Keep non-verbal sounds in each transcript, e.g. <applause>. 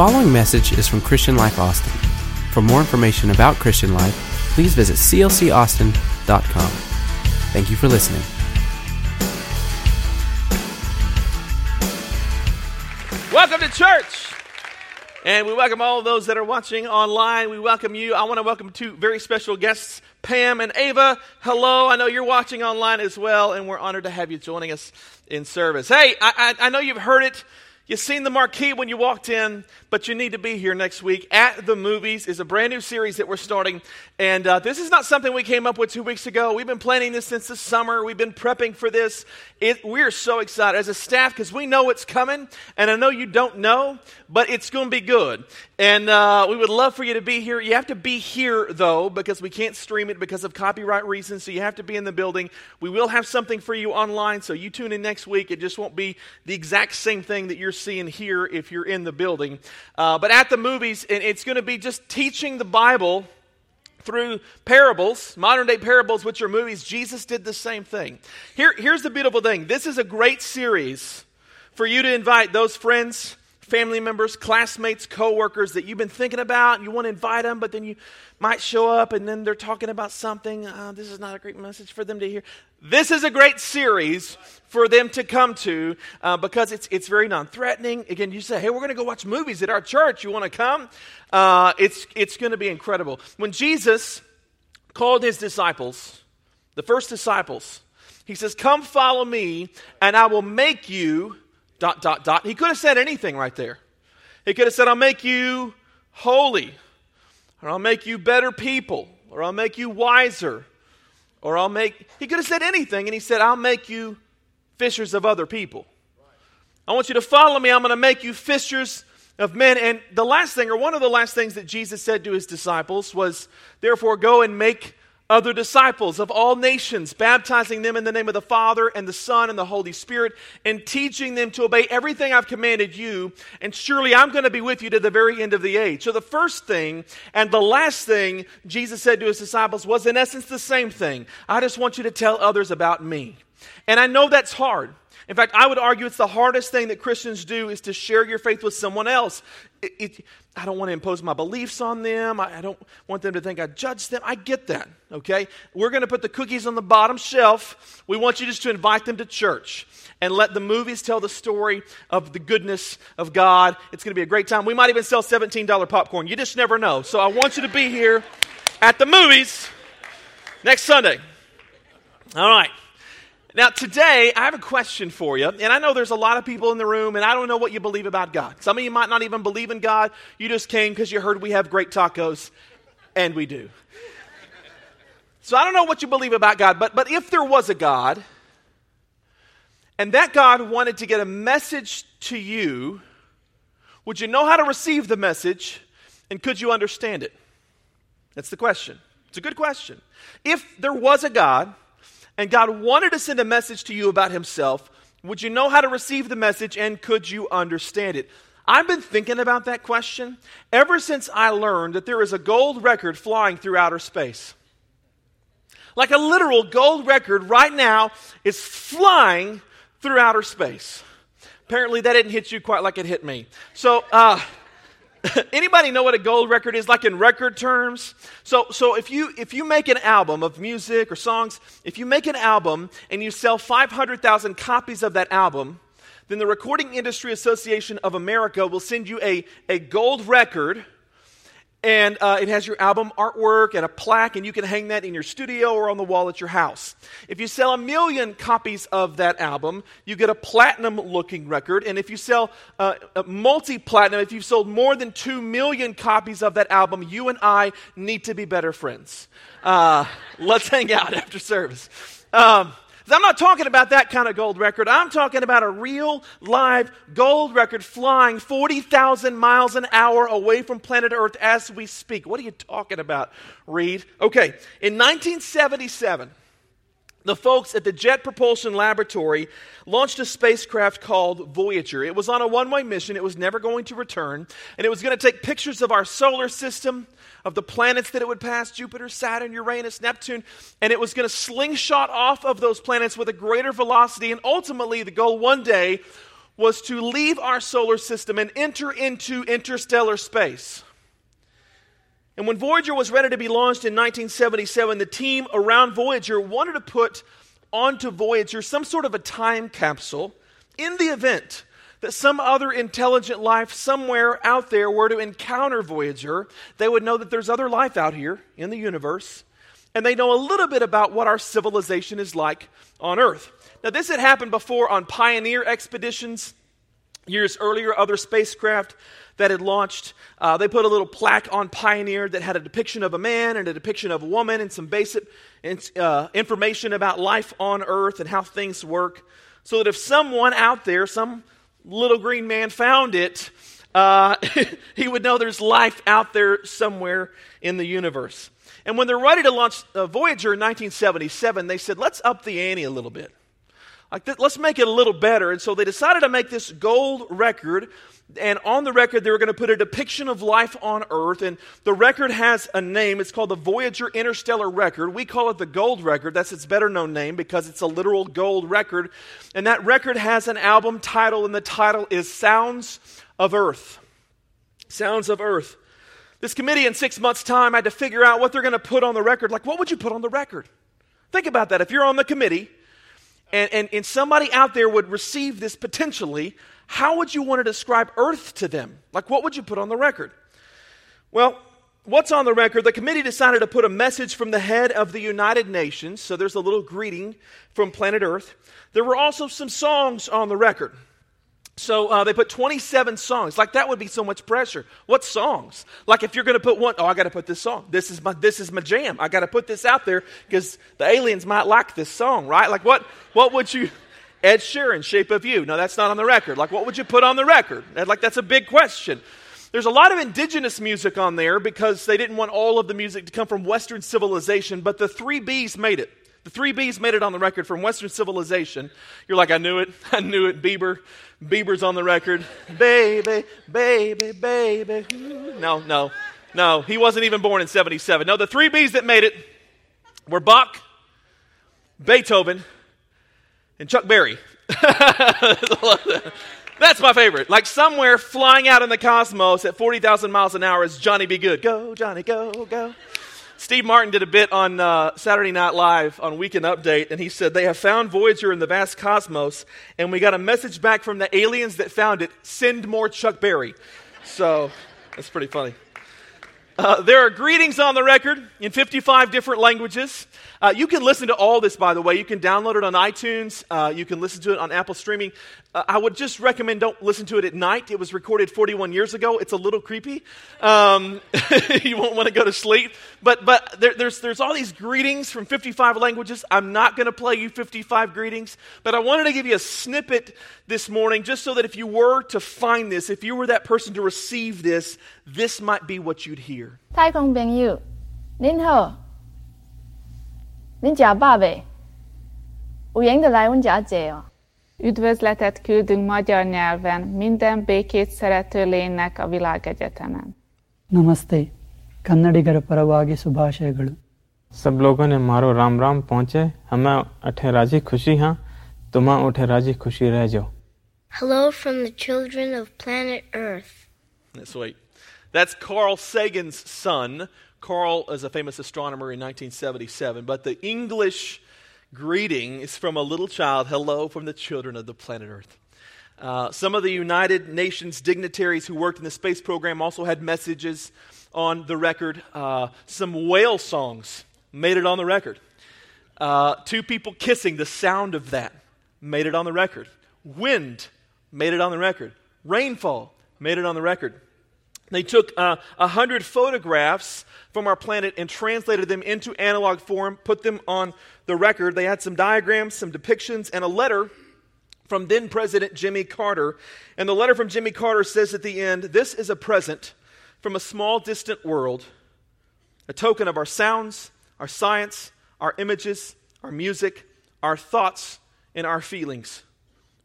following message is from Christian Life Austin. For more information about Christian Life, please visit clcaustin.com. Thank you for listening. Welcome to church. And we welcome all those that are watching online. We welcome you. I want to welcome two very special guests, Pam and Ava. Hello. I know you're watching online as well, and we're honored to have you joining us in service. Hey, I, I, I know you've heard it. You've seen the marquee when you walked in, but you need to be here next week. At the Movies is a brand new series that we're starting. And uh, this is not something we came up with two weeks ago. We've been planning this since the summer. We've been prepping for this. It, we're so excited as a staff because we know it's coming. And I know you don't know, but it's going to be good. And uh, we would love for you to be here. You have to be here, though, because we can't stream it because of copyright reasons. So you have to be in the building. We will have something for you online. So you tune in next week. It just won't be the exact same thing that you're seeing here if you're in the building. Uh, but at the movies, and it's going to be just teaching the Bible through parables, modern day parables, which are movies. Jesus did the same thing. Here, here's the beautiful thing this is a great series for you to invite those friends family members, classmates, coworkers that you've been thinking about, you want to invite them, but then you might show up and then they're talking about something. Uh, this is not a great message for them to hear. This is a great series for them to come to uh, because it's, it's very non threatening. Again, you say, hey, we're going to go watch movies at our church. You want to come? Uh, it's it's going to be incredible. When Jesus called his disciples, the first disciples, he says, Come follow me, and I will make you dot, dot, dot. He could have said anything right there. He could have said, I'll make you holy, or I'll make you better people, or I'll make you wiser, or I'll make. He could have said anything, and he said, I'll make you fishers of other people. I want you to follow me. I'm going to make you fishers of men. And the last thing, or one of the last things that Jesus said to his disciples was, Therefore, go and make other disciples of all nations, baptizing them in the name of the Father and the Son and the Holy Spirit, and teaching them to obey everything I've commanded you. And surely I'm going to be with you to the very end of the age. So the first thing and the last thing Jesus said to his disciples was, in essence, the same thing. I just want you to tell others about me. And I know that's hard. In fact, I would argue it's the hardest thing that Christians do is to share your faith with someone else. It, it, I don't want to impose my beliefs on them. I, I don't want them to think I judge them. I get that, okay? We're going to put the cookies on the bottom shelf. We want you just to invite them to church and let the movies tell the story of the goodness of God. It's going to be a great time. We might even sell $17 popcorn. You just never know. So I want you to be here at the movies next Sunday. All right. Now, today, I have a question for you. And I know there's a lot of people in the room, and I don't know what you believe about God. Some of you might not even believe in God. You just came because you heard we have great tacos, and we do. So I don't know what you believe about God, but, but if there was a God, and that God wanted to get a message to you, would you know how to receive the message, and could you understand it? That's the question. It's a good question. If there was a God, and God wanted to send a message to you about Himself, would you know how to receive the message and could you understand it? I've been thinking about that question ever since I learned that there is a gold record flying through outer space. Like a literal gold record right now is flying through outer space. Apparently, that didn't hit you quite like it hit me. So, uh, <laughs> Anybody know what a gold record is like in record terms? So, so if you if you make an album of music or songs, if you make an album and you sell 500,000 copies of that album, then the Recording Industry Association of America will send you a, a gold record and uh, it has your album artwork and a plaque, and you can hang that in your studio or on the wall at your house. If you sell a million copies of that album, you get a platinum looking record. And if you sell uh, multi platinum, if you've sold more than two million copies of that album, you and I need to be better friends. Uh, <laughs> let's hang out after service. Um, I'm not talking about that kind of gold record. I'm talking about a real, live gold record flying 40,000 miles an hour away from planet Earth as we speak. What are you talking about, Reed? Okay, in 1977, the folks at the Jet Propulsion Laboratory launched a spacecraft called Voyager. It was on a one way mission, it was never going to return, and it was going to take pictures of our solar system, of the planets that it would pass Jupiter, Saturn, Uranus, Neptune, and it was going to slingshot off of those planets with a greater velocity, and ultimately, the goal one day was to leave our solar system and enter into interstellar space. And when Voyager was ready to be launched in 1977, the team around Voyager wanted to put onto Voyager some sort of a time capsule in the event that some other intelligent life somewhere out there were to encounter Voyager, they would know that there's other life out here in the universe, and they know a little bit about what our civilization is like on Earth. Now, this had happened before on pioneer expeditions years earlier, other spacecraft that had launched. Uh, they put a little plaque on Pioneer that had a depiction of a man and a depiction of a woman and some basic uh, information about life on Earth and how things work. So that if someone out there, some little green man found it, uh, <laughs> he would know there's life out there somewhere in the universe. And when they're ready to launch uh, Voyager in 1977, they said, let's up the ante a little bit. Like, th- let's make it a little better. And so they decided to make this gold record. And on the record, they were going to put a depiction of life on Earth. And the record has a name. It's called the Voyager Interstellar Record. We call it the Gold Record. That's its better known name because it's a literal gold record. And that record has an album title, and the title is Sounds of Earth. Sounds of Earth. This committee in six months' time had to figure out what they're going to put on the record. Like, what would you put on the record? Think about that. If you're on the committee, and, and, and somebody out there would receive this potentially, how would you want to describe Earth to them? Like, what would you put on the record? Well, what's on the record? The committee decided to put a message from the head of the United Nations. So there's a little greeting from planet Earth. There were also some songs on the record. So uh, they put 27 songs. Like that would be so much pressure. What songs? Like if you're going to put one, oh, I got to put this song. This is my this is my jam. I got to put this out there because the aliens might like this song, right? Like what what would you? Ed Sheeran, Shape of You. No, that's not on the record. Like what would you put on the record? Like that's a big question. There's a lot of indigenous music on there because they didn't want all of the music to come from Western civilization, but the three B's made it. The three B's made it on the record from Western civilization. You're like, I knew it. <laughs> I knew it. Bieber. Bieber's on the record. Baby, baby, baby. No, no, no. He wasn't even born in 77. No, the three B's that made it were Bach, Beethoven, and Chuck Berry. <laughs> That's my favorite. Like somewhere flying out in the cosmos at 40,000 miles an hour is Johnny B. Goode. Go, Johnny, go, go. Steve Martin did a bit on uh, Saturday Night Live on Weekend Update, and he said they have found Voyager in the vast cosmos, and we got a message back from the aliens that found it send more Chuck Berry. So that's pretty funny. Uh, there are greetings on the record in 55 different languages. Uh, you can listen to all this, by the way. You can download it on iTunes. Uh, you can listen to it on Apple Streaming. Uh, I would just recommend don't listen to it at night. It was recorded 41 years ago. It's a little creepy. Um, <laughs> you won't want to go to sleep. But, but there, there's, there's all these greetings from 55 languages. I'm not going to play you 55 greetings, but I wanted to give you a snippet this morning just so that if you were to find this, if you were that person to receive this, this might be what you'd hear. 太空朋友，您好。 恁食饱未？有闲就来阮家坐哦。Üdvözletet küldünk magyar nyelven minden békét szerető lénynek a világegyetemen. नमस्ते कन्नडिगर paravagi subhashayagalu. Sab लोगों ne maro ram ram पहुँचे Hama athe raji khushi ha. Tuma uthe raji khushi reh जाओ Hello from the children of planet Earth. That's sweet. That's Carl Sagan's son, Carl is a famous astronomer in 1977, but the English greeting is from a little child Hello from the children of the planet Earth. Uh, some of the United Nations dignitaries who worked in the space program also had messages on the record. Uh, some whale songs made it on the record. Uh, two people kissing, the sound of that made it on the record. Wind made it on the record. Rainfall made it on the record. They took uh, a uh, hundred photographs from our planet and translated them into analog form, put them on the record. They had some diagrams, some depictions, and a letter from then President Jimmy Carter. And the letter from Jimmy Carter says at the end This is a present from a small, distant world, a token of our sounds, our science, our images, our music, our thoughts, and our feelings.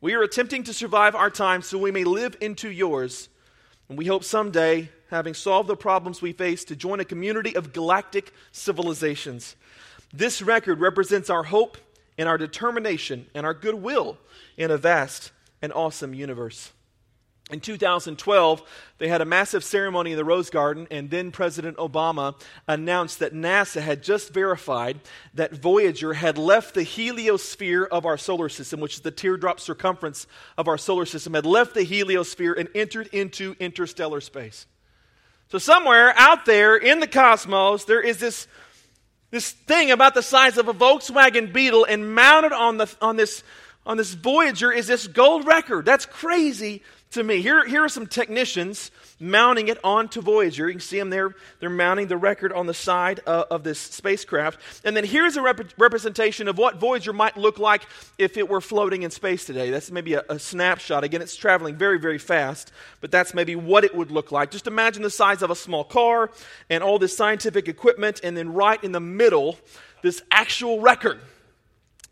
We are attempting to survive our time so we may live into yours. And we hope someday, having solved the problems we face, to join a community of galactic civilizations. This record represents our hope and our determination and our goodwill in a vast and awesome universe. In 2012, they had a massive ceremony in the Rose Garden, and then President Obama announced that NASA had just verified that Voyager had left the heliosphere of our solar system, which is the teardrop circumference of our solar system, had left the heliosphere and entered into interstellar space. So, somewhere out there in the cosmos, there is this, this thing about the size of a Volkswagen Beetle, and mounted on, the, on, this, on this Voyager is this gold record. That's crazy to me. Here, here are some technicians mounting it onto Voyager. You can see them there. They're mounting the record on the side uh, of this spacecraft. And then here's a rep- representation of what Voyager might look like if it were floating in space today. That's maybe a, a snapshot. Again, it's traveling very, very fast, but that's maybe what it would look like. Just imagine the size of a small car and all this scientific equipment, and then right in the middle, this actual record.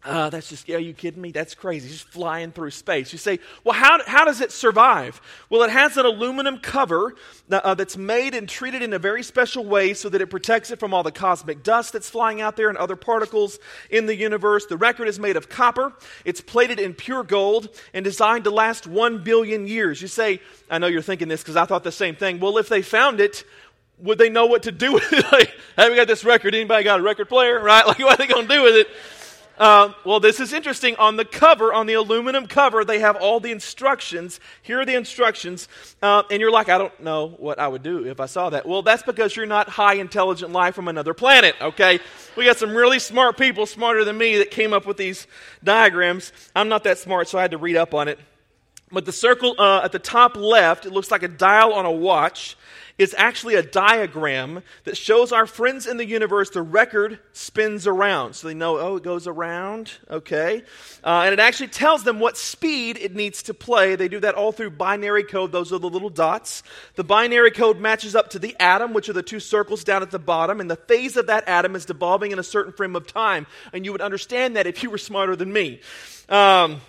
Uh, that's just, are you kidding me? That's crazy. Just flying through space. You say, well, how, how does it survive? Well, it has an aluminum cover uh, that's made and treated in a very special way so that it protects it from all the cosmic dust that's flying out there and other particles in the universe. The record is made of copper. It's plated in pure gold and designed to last one billion years. You say, I know you're thinking this because I thought the same thing. Well, if they found it, would they know what to do with it? <laughs> like, hey, we got this record. Anybody got a record player? Right? <laughs> Like, what are they going to do with it? Uh, well, this is interesting. On the cover, on the aluminum cover, they have all the instructions. Here are the instructions. Uh, and you're like, I don't know what I would do if I saw that. Well, that's because you're not high intelligent life from another planet, okay? We got some really smart people, smarter than me, that came up with these diagrams. I'm not that smart, so I had to read up on it. But the circle uh, at the top left, it looks like a dial on a watch is actually a diagram that shows our friends in the universe the record spins around. So they know, oh, it goes around, okay. Uh, and it actually tells them what speed it needs to play. They do that all through binary code. Those are the little dots. The binary code matches up to the atom, which are the two circles down at the bottom, and the phase of that atom is devolving in a certain frame of time. And you would understand that if you were smarter than me. Um,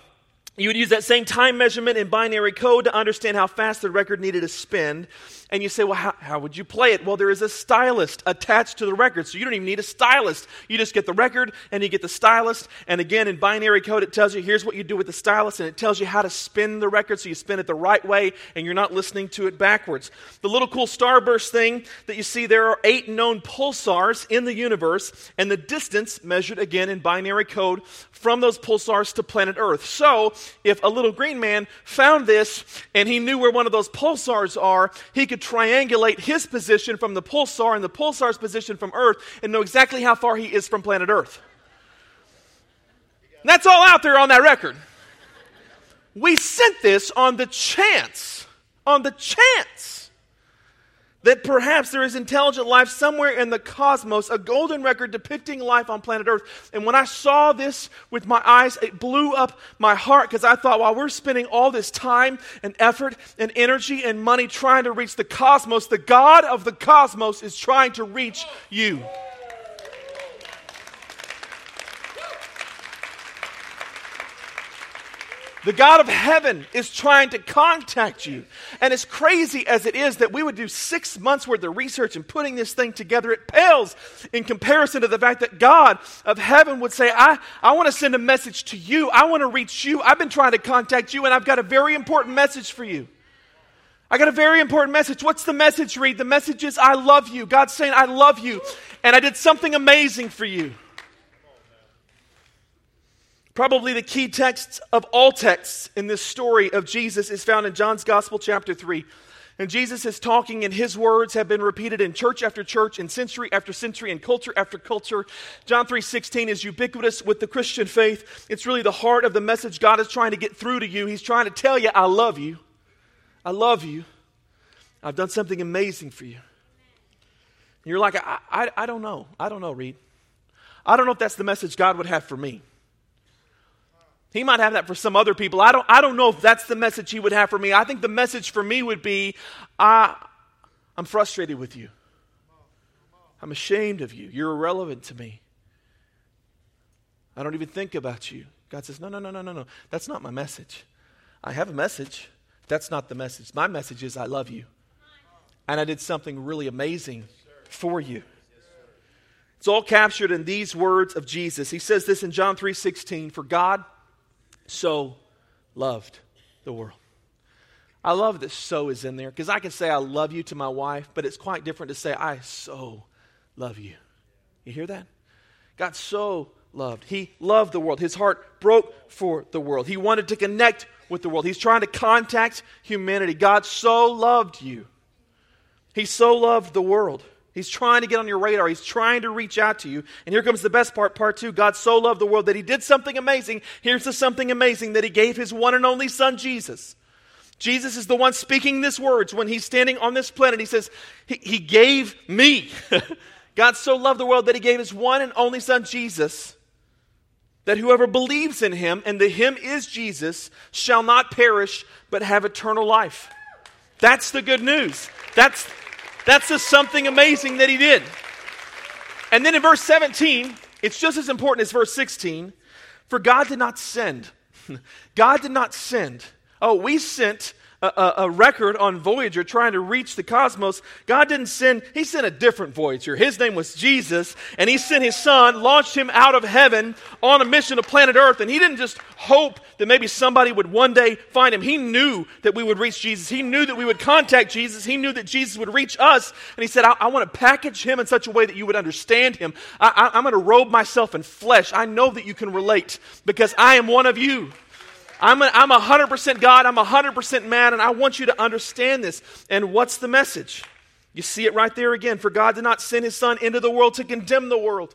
you would use that same time measurement in binary code to understand how fast the record needed to spin. And you say, well, how, how, would you play it? Well, there is a stylus attached to the record, so you don't even need a stylus. You just get the record and you get the stylus. And again, in binary code, it tells you here's what you do with the stylus, and it tells you how to spin the record so you spin it the right way and you're not listening to it backwards. The little cool starburst thing that you see, there are eight known pulsars in the universe, and the distance measured again in binary code from those pulsars to planet Earth. So, if a little green man found this and he knew where one of those pulsars are, he could triangulate his position from the pulsar and the pulsar's position from Earth and know exactly how far he is from planet Earth. And that's all out there on that record. We sent this on the chance, on the chance that perhaps there is intelligent life somewhere in the cosmos, a golden record depicting life on planet Earth. And when I saw this with my eyes, it blew up my heart because I thought, while we're spending all this time and effort and energy and money trying to reach the cosmos, the God of the cosmos is trying to reach you. The God of heaven is trying to contact you. And as crazy as it is that we would do six months worth of research and putting this thing together, it pales in comparison to the fact that God of heaven would say, I, I want to send a message to you. I want to reach you. I've been trying to contact you, and I've got a very important message for you. I got a very important message. What's the message, Reed? The message is, I love you. God's saying, I love you, and I did something amazing for you. Probably the key text of all texts in this story of Jesus is found in John's Gospel, chapter 3. And Jesus is talking, and his words have been repeated in church after church, in century after century, in culture after culture. John 3:16 is ubiquitous with the Christian faith. It's really the heart of the message God is trying to get through to you. He's trying to tell you, I love you. I love you. I've done something amazing for you. And you're like, I, I, I don't know. I don't know, Reed. I don't know if that's the message God would have for me. He might have that for some other people. I don't, I don't know if that's the message he would have for me. I think the message for me would be I, I'm frustrated with you. I'm ashamed of you. You're irrelevant to me. I don't even think about you. God says, No, no, no, no, no, no. That's not my message. I have a message. That's not the message. My message is I love you. And I did something really amazing for you. It's all captured in these words of Jesus. He says this in John 3:16, "For God so loved the world. I love that so is in there because I can say I love you to my wife, but it's quite different to say I so love you. You hear that? God so loved. He loved the world. His heart broke for the world. He wanted to connect with the world. He's trying to contact humanity. God so loved you. He so loved the world. He's trying to get on your radar. He's trying to reach out to you. And here comes the best part, part two. God so loved the world that he did something amazing. Here's the something amazing that he gave his one and only son, Jesus. Jesus is the one speaking these words when he's standing on this planet. He says, He, he gave me. <laughs> God so loved the world that he gave his one and only son, Jesus, that whoever believes in him, and the him is Jesus, shall not perish but have eternal life. That's the good news. That's that's just something amazing that he did. And then in verse 17, it's just as important as verse 16. For God did not send. <laughs> God did not send. Oh, we sent a, a, record on Voyager trying to reach the cosmos. God didn't send, He sent a different Voyager. His name was Jesus, and He sent His Son, launched Him out of heaven on a mission to planet Earth. And He didn't just hope that maybe somebody would one day find Him. He knew that we would reach Jesus. He knew that we would contact Jesus. He knew that Jesus would reach us. And He said, I, I want to package Him in such a way that you would understand Him. I, I, I'm going to robe myself in flesh. I know that you can relate because I am one of you. I'm a, I'm 100% God, I'm 100% man, and I want you to understand this. And what's the message? You see it right there again. For God did not send his son into the world to condemn the world.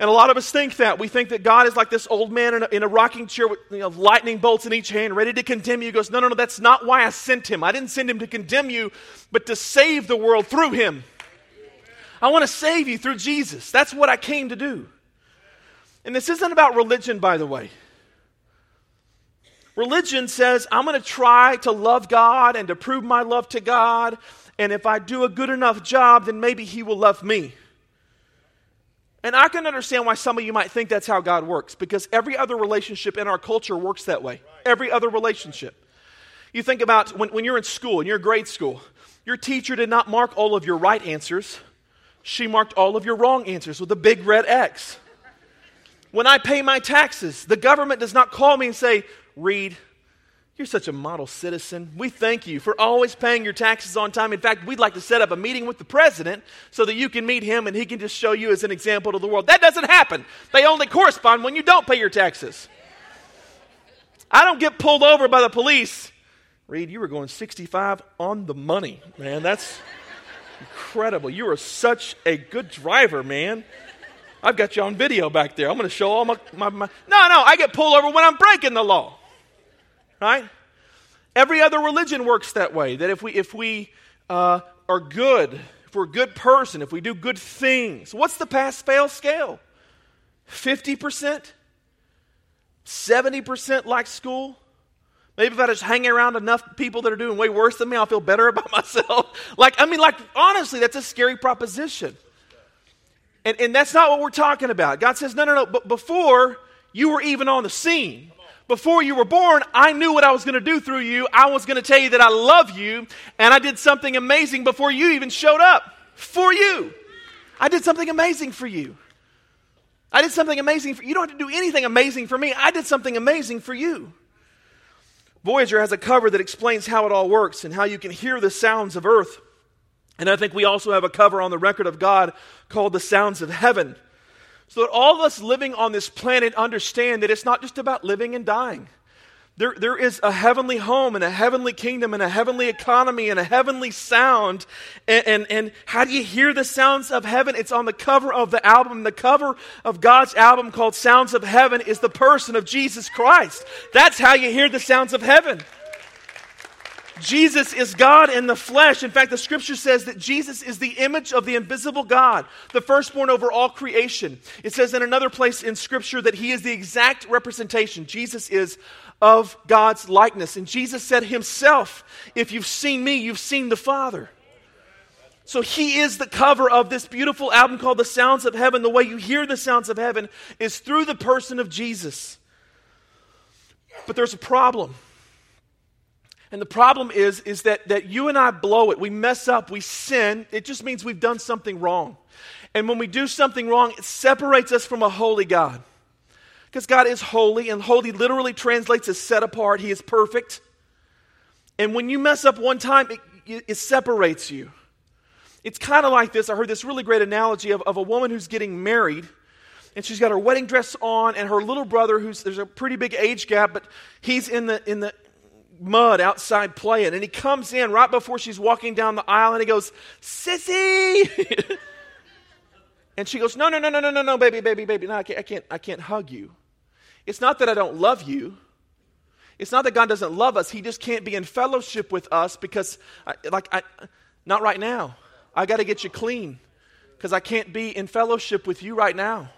And a lot of us think that. We think that God is like this old man in a, in a rocking chair with you know, lightning bolts in each hand, ready to condemn you. He goes, No, no, no, that's not why I sent him. I didn't send him to condemn you, but to save the world through him. I want to save you through Jesus. That's what I came to do. And this isn't about religion, by the way. Religion says, I'm going to try to love God and to prove my love to God. And if I do a good enough job, then maybe He will love me. And I can understand why some of you might think that's how God works, because every other relationship in our culture works that way. Every other relationship. You think about when, when you're in school, in your grade school, your teacher did not mark all of your right answers, she marked all of your wrong answers with a big red X. When I pay my taxes, the government does not call me and say, Reed, you're such a model citizen. We thank you for always paying your taxes on time. In fact, we'd like to set up a meeting with the president so that you can meet him and he can just show you as an example to the world. That doesn't happen. They only correspond when you don't pay your taxes. I don't get pulled over by the police. Reed, you were going 65 on the money, man. That's incredible. You are such a good driver, man. I've got you on video back there. I'm going to show all my, my, my. No, no, I get pulled over when I'm breaking the law. Right? Every other religion works that way. That if we, if we uh, are good, if we're a good person, if we do good things, what's the pass fail scale? 50%? 70% like school? Maybe if I just hang around enough people that are doing way worse than me, I'll feel better <laughs> about myself. Like, I mean, like, honestly, that's a scary proposition. And, and that's not what we're talking about. God says, no, no, no, but before you were even on the scene, before you were born, I knew what I was going to do through you. I was going to tell you that I love you, and I did something amazing before you even showed up for you. I did something amazing for you. I did something amazing for you. You don't have to do anything amazing for me. I did something amazing for you. Voyager has a cover that explains how it all works and how you can hear the sounds of Earth. And I think we also have a cover on the record of God called The Sounds of Heaven. So that all of us living on this planet understand that it's not just about living and dying. There, there is a heavenly home and a heavenly kingdom and a heavenly economy and a heavenly sound. And, and, and how do you hear the sounds of heaven? It's on the cover of the album. The cover of God's album called Sounds of Heaven is the person of Jesus Christ. That's how you hear the sounds of heaven. Jesus is God in the flesh. In fact, the scripture says that Jesus is the image of the invisible God, the firstborn over all creation. It says in another place in scripture that he is the exact representation. Jesus is of God's likeness. And Jesus said himself, If you've seen me, you've seen the Father. So he is the cover of this beautiful album called The Sounds of Heaven. The way you hear the sounds of heaven is through the person of Jesus. But there's a problem. And the problem is, is that, that you and I blow it. We mess up. We sin. It just means we've done something wrong. And when we do something wrong, it separates us from a holy God. Because God is holy, and holy literally translates as set apart. He is perfect. And when you mess up one time, it, it separates you. It's kind of like this. I heard this really great analogy of, of a woman who's getting married, and she's got her wedding dress on, and her little brother, who's there's a pretty big age gap, but he's in the in the mud outside playing, and he comes in right before she's walking down the aisle, and he goes, "Sissy." <laughs> and she goes, "No, no, no, no, no, no, no, baby, baby, baby. No, I can't, I can't, I can't hug you. It's not that I don't love you." It's not that God doesn't love us. He just can't be in fellowship with us because, I, like, I, not right now. I got to get you clean because I can't be in fellowship with you right now.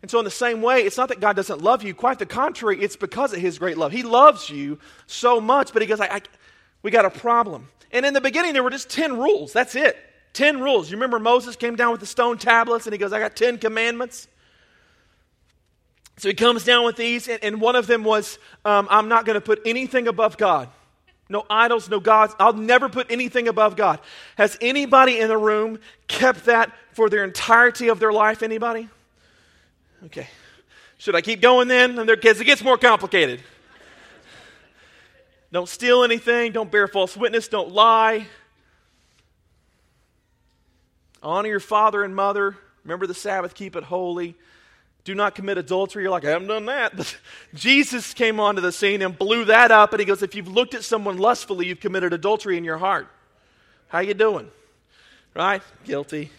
And so, in the same way, it's not that God doesn't love you. Quite the contrary, it's because of His great love. He loves you so much, but He goes, I, I, We got a problem. And in the beginning, there were just 10 rules. That's it. 10 rules. You remember Moses came down with the stone tablets and he goes, I got 10 commandments. So he comes down with these, and, and one of them was, um, I'm not going to put anything above God. No idols, no gods. I'll never put anything above God. Has anybody in the room kept that for their entirety of their life? Anybody? Okay. Should I keep going then? And there, because it gets more complicated. don't steal anything. Don't bear false witness. Don't lie. Honor your father and mother. Remember the Sabbath. Keep it holy do not commit adultery. You're like, I haven't done that. But <laughs> Jesus came onto the scene and blew that up. And he goes, if you've looked at someone lustfully, you've committed adultery in your heart. How you doing? Right? Guilty.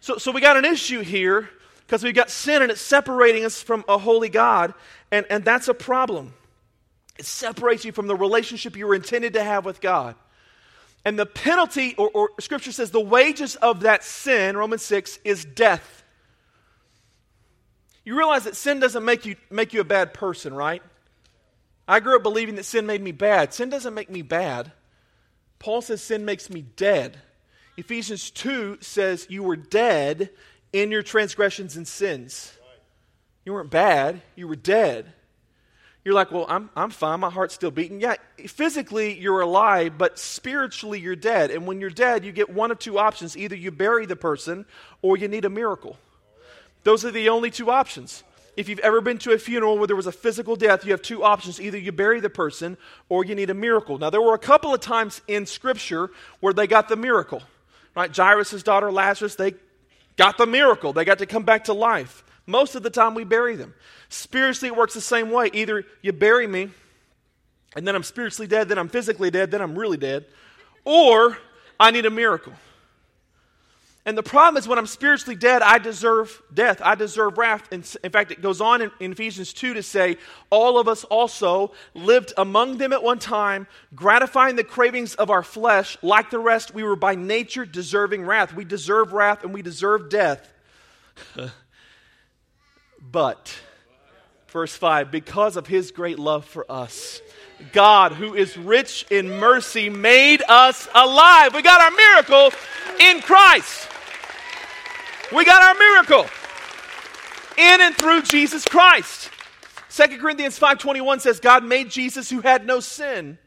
So, so we got an issue here because we've got sin and it's separating us from a holy God. And, and that's a problem. It separates you from the relationship you were intended to have with God. And the penalty, or, or Scripture says, the wages of that sin, Romans 6, is death. You realize that sin doesn't make you, make you a bad person, right? I grew up believing that sin made me bad. Sin doesn't make me bad. Paul says sin makes me dead. Ephesians 2 says you were dead in your transgressions and sins. You weren't bad, you were dead. You're like, well, I'm, I'm fine. My heart's still beating. Yeah, physically you're alive, but spiritually you're dead. And when you're dead, you get one of two options either you bury the person or you need a miracle. Those are the only two options. If you've ever been to a funeral where there was a physical death, you have two options. Either you bury the person or you need a miracle. Now, there were a couple of times in Scripture where they got the miracle. Right? Jairus' daughter, Lazarus, they got the miracle. They got to come back to life. Most of the time, we bury them. Spiritually, it works the same way. Either you bury me, and then I'm spiritually dead, then I'm physically dead, then I'm really dead, or I need a miracle. And the problem is when I'm spiritually dead, I deserve death. I deserve wrath. In, in fact, it goes on in, in, Ephesians 2 to say, All of us also lived among them at one time, gratifying the cravings of our flesh. Like the rest, we were by nature deserving wrath. We deserve wrath and we deserve death. <laughs> but, verse 5, because of his great love for us, God, who is rich in mercy, made us alive. We got our miracle in Christ. We got our miracle in and through Jesus Christ. 2 Corinthians 5:21 says God made Jesus who had no sin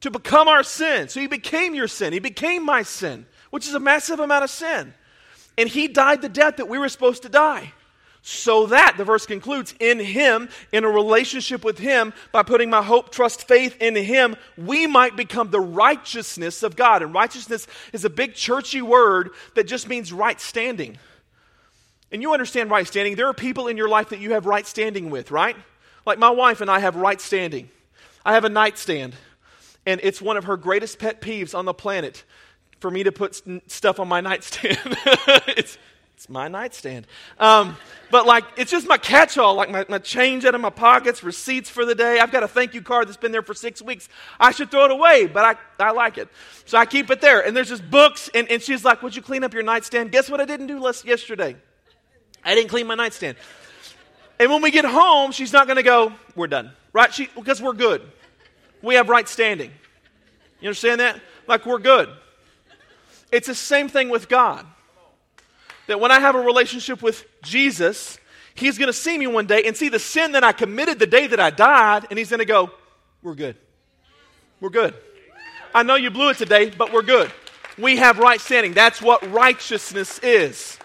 to become our sin. So he became your sin. He became my sin, which is a massive amount of sin. And he died the death that we were supposed to die. So that, the verse concludes, in him, in a relationship with him, by putting my hope, trust, faith in him, we might become the righteousness of God. And righteousness is a big churchy word that just means right standing. And you understand right standing. There are people in your life that you have right standing with, right? Like my wife and I have right standing. I have a nightstand, and it's one of her greatest pet peeves on the planet for me to put stuff on my nightstand. <laughs> it's, it's my nightstand. Um, but like, it's just my catch all, like my, my change out of my pockets, receipts for the day. I've got a thank you card that's been there for six weeks. I should throw it away, but I, I like it. So I keep it there. And there's just books, and, and she's like, Would you clean up your nightstand? Guess what I didn't do last, yesterday? I didn't clean my nightstand. And when we get home, she's not going to go, We're done. Right? She, because we're good. We have right standing. You understand that? Like, we're good. It's the same thing with God that when I have a relationship with Jesus, He's going to see me one day and see the sin that I committed the day that I died, and He's going to go, We're good. We're good. I know you blew it today, but we're good. We have right standing. That's what righteousness is.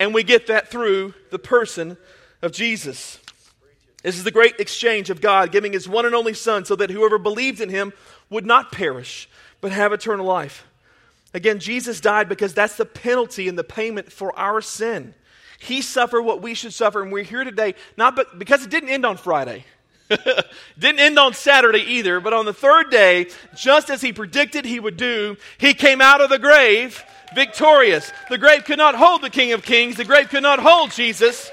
And we get that through the person of Jesus. This is the great exchange of God giving his one and only Son so that whoever believes in him would not perish, but have eternal life. Again, Jesus died because that's the penalty and the payment for our sin. He suffered what we should suffer, and we're here today not because it didn't end on Friday. <laughs> didn't end on Saturday either, but on the third day, just as he predicted he would do, he came out of the grave victorious. The grave could not hold the King of Kings, the grave could not hold Jesus.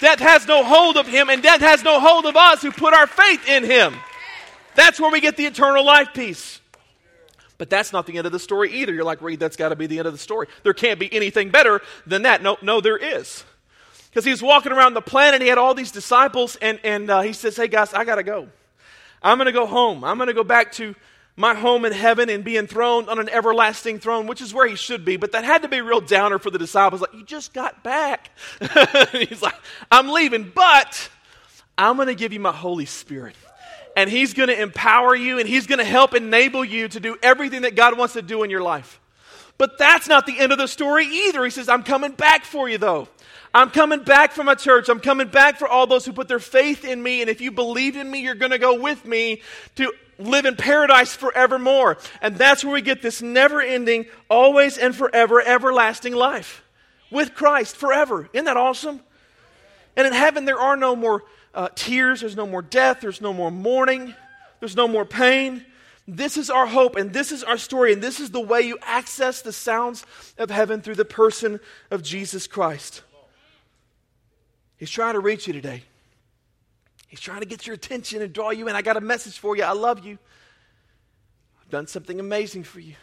Death has no hold of him, and death has no hold of us who put our faith in him. That's where we get the eternal life piece. But that's not the end of the story either. You're like, Reed, that's got to be the end of the story. There can't be anything better than that. No, no, there is. Because he was walking around the planet, he had all these disciples, and, and uh, he says, Hey, guys, I got to go. I'm going to go home. I'm going to go back to my home in heaven and be enthroned on an everlasting throne, which is where he should be. But that had to be a real downer for the disciples. Like, you just got back. <laughs> He's like, I'm leaving, but I'm going to give you my Holy Spirit. And he's going to empower you and he's going to help enable you to do everything that God wants to do in your life. But that's not the end of the story either. He says, I'm coming back for you, though. I'm coming back for my church. I'm coming back for all those who put their faith in me. And if you believe in me, you're going to go with me to live in paradise forevermore. And that's where we get this never ending, always and forever, everlasting life with Christ forever. Isn't that awesome? And in heaven, there are no more uh, tears, there's no more death, there's no more mourning, there's no more pain. This is our hope, and this is our story, and this is the way you access the sounds of heaven through the person of Jesus Christ. He's trying to reach you today. He's trying to get your attention and draw you in. I got a message for you. I love you. I've done something amazing for you.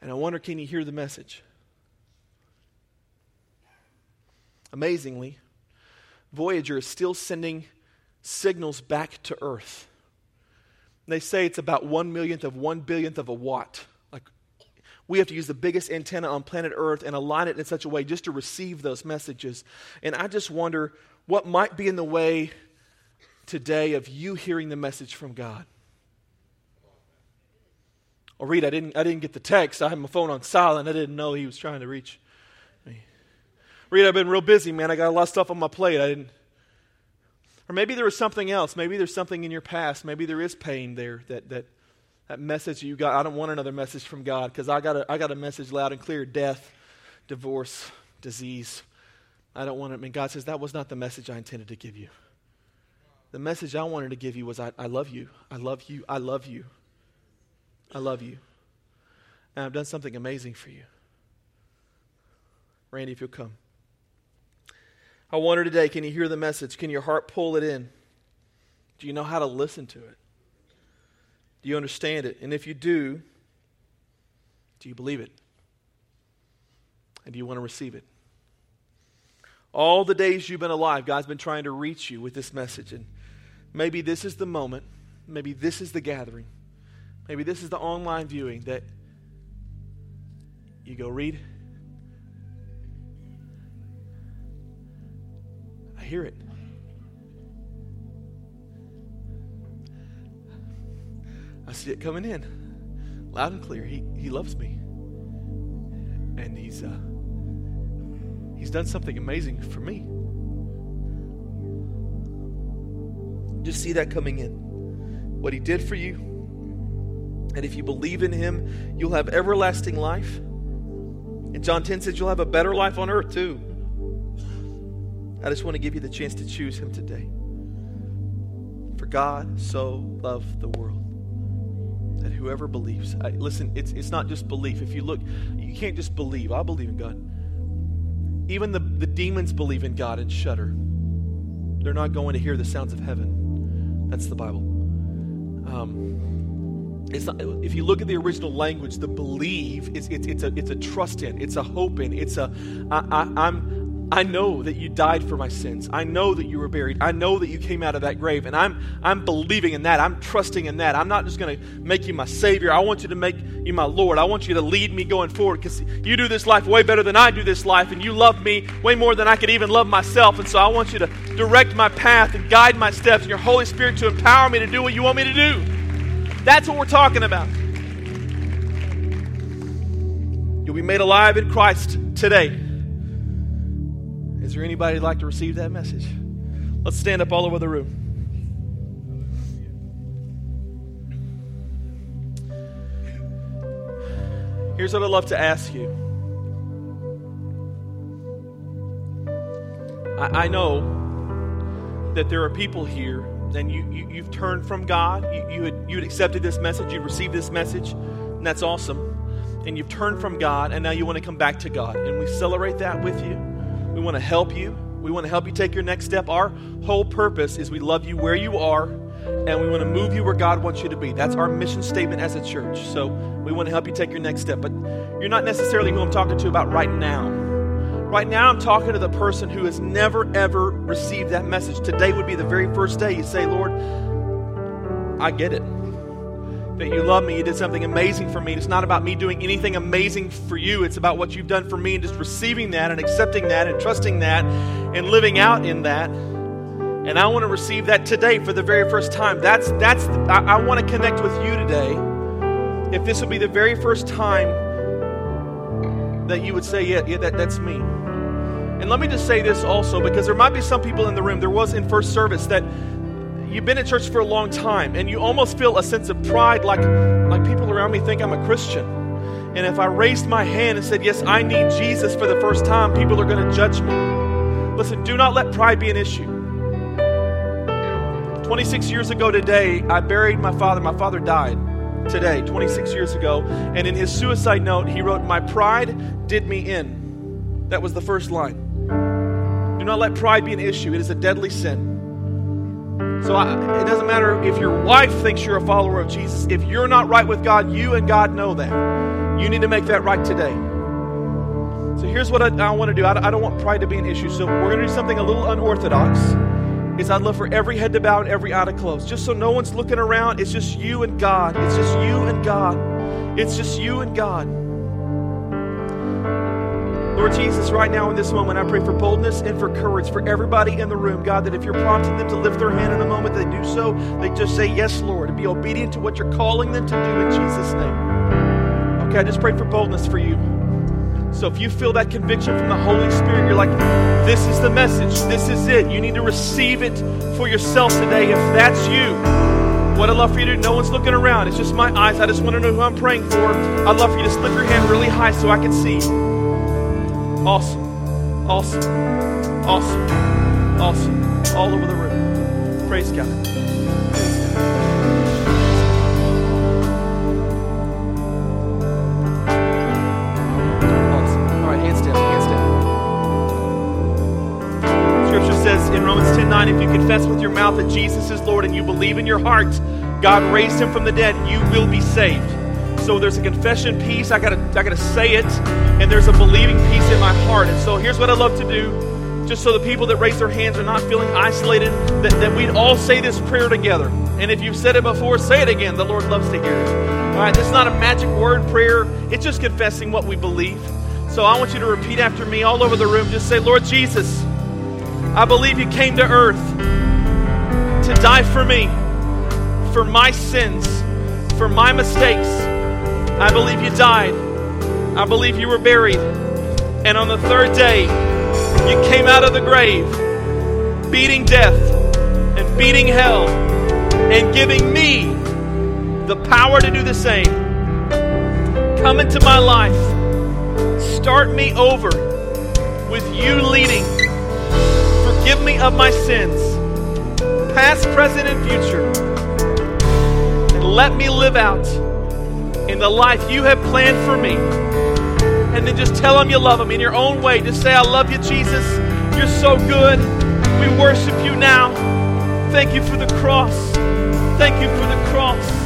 And I wonder can you hear the message? Amazingly, Voyager is still sending signals back to Earth. They say it's about one millionth of one billionth of a watt. Like we have to use the biggest antenna on planet Earth and align it in such a way just to receive those messages. And I just wonder what might be in the way today of you hearing the message from God. Oh, or Reed, I didn't, I didn't get the text. I had my phone on silent. I didn't know he was trying to reach. Reed, I've been real busy, man. I got a lot of stuff on my plate. I didn't. Or maybe there was something else. Maybe there's something in your past. Maybe there is pain there that, that, that message you got. I don't want another message from God because I got, a, I got a message loud and clear death, divorce, disease. I don't want it. Mean, God says that was not the message I intended to give you. The message I wanted to give you was I, I love you. I love you. I love you. I love you. And I've done something amazing for you. Randy, if you'll come. I wonder today can you hear the message? Can your heart pull it in? Do you know how to listen to it? Do you understand it? And if you do, do you believe it? And do you want to receive it? All the days you've been alive, God's been trying to reach you with this message. And maybe this is the moment, maybe this is the gathering, maybe this is the online viewing that you go Reed. Hear it. I see it coming in loud and clear. He, he loves me. And he's. Uh, He's done something amazing for me. Just see that coming in. What He did for you. And if you believe in Him, you'll have everlasting life. And John 10 says you'll have a better life on earth too. I just want to give you the chance to choose Him today. For God so loved the world that whoever believes, I, listen, it's, it's not just belief. If you look, you can't just believe. I believe in God. Even the, the demons believe in God and shudder. They're not going to hear the sounds of heaven. That's the Bible. Um, it's not, if you look at the original language, the believe is it's, it's a it's a trust in, it's a hope in, it's a I, I, I'm I know that you died for my sins. I know that you were buried. I know that you came out of that grave. And I'm, I'm believing in that. I'm trusting in that. I'm not just going to make you my Savior. I want you to make you my Lord. I want you to lead me going forward because you do this life way better than I do this life. And you love me way more than I could even love myself. And so I want you to direct my path and guide my steps and your Holy Spirit to empower me to do what you want me to do. That's what we're talking about. You'll be made alive in Christ today Is there anybody who'd like to receive that message? Let's stand up all over the room. Here's what I'd love to ask you. I, I know that there are people here, and you, you, have turned from God. You, you, had, you had accepted this message, you received this message, and that's awesome. And you've turned from God, and now you want to come back to God. And we celebrate that with you. We want to help you. We want to help you take your next step. Our whole purpose is we love you where you are, and we want to move you where God wants you to be. That's our mission statement as a church. So we want to help you take your next step. But you're not necessarily who I'm talking to about right now. Right now, I'm talking to the person who has never, ever received that message. Today would be the very first day you say, Lord, I get it. That you love me. You did something amazing for me. It's not about me doing anything amazing for you. It's about what you've done for me and just receiving that and accepting that and trusting that and living out in that. And I want to receive that today for the very first time. That's, that's, I, I want to connect with you today. If this will be the very first time that you would say, yeah, yeah that, that's me. And let me just say this also, because there might be some people in the room, there was in first service, that you've been in church for a long time and you almost feel a sense of pride, like, like people around me think I'm a Christian. And if I raised my hand and said, Yes, I need Jesus for the first time, people are going to judge me. Listen, do not let pride be an issue. 26 years ago today, I buried my father. My father died today, 26 years ago. And in his suicide note, he wrote, My pride did me in. That was the first line. Do not let pride be an issue, it is a deadly sin. So I, it doesn't matter if your wife thinks you're a follower of Jesus. If you're not right with God, you and God know that. You need to make that right today. So here's what I, I want to do. I, I don't want pride to be an issue. So we're going to do something a little unorthodox. Is I'd love for every head to bow and every eye to close, just so no one's looking around. It's just you and God. It's just you and God. It's just you and God. Lord Jesus, right now in this moment, I pray for boldness and for courage for everybody in the room, God, that if you're prompting them to lift their hand in a moment, they do so. They just say, Yes, Lord, and be obedient to what you're calling them to do in Jesus' name. Okay, I just pray for boldness for you. So if you feel that conviction from the Holy Spirit, you're like, This is the message, this is it. You need to receive it for yourself today. If that's you, what I'd love for you to do, no one's looking around. It's just my eyes. I just want to know who I'm praying for. I'd love for you to slip your hand really high so I can see. Awesome. Awesome. Awesome. Awesome. All over the room. Praise God. Awesome. All right, hands down. Hands down. Scripture says in Romans 10 9, if you confess with your mouth that Jesus is Lord and you believe in your heart God raised him from the dead, you will be saved. So there's a confession piece. I gotta I gotta say it, and there's a believing piece in my heart. And so here's what I love to do, just so the people that raise their hands are not feeling isolated, that, that we'd all say this prayer together. And if you've said it before, say it again. The Lord loves to hear it. All right, this is not a magic word prayer. It's just confessing what we believe. So I want you to repeat after me all over the room. Just say, Lord Jesus, I believe you came to earth to die for me, for my sins, for my mistakes. I believe you died. I believe you were buried. And on the third day, you came out of the grave, beating death and beating hell, and giving me the power to do the same. Come into my life. Start me over with you leading. Forgive me of my sins, past, present, and future. And let me live out in the life you have planned for me. And then just tell them you love them in your own way. Just say, I love you, Jesus. You're so good. We worship you now. Thank you for the cross. Thank you for the cross.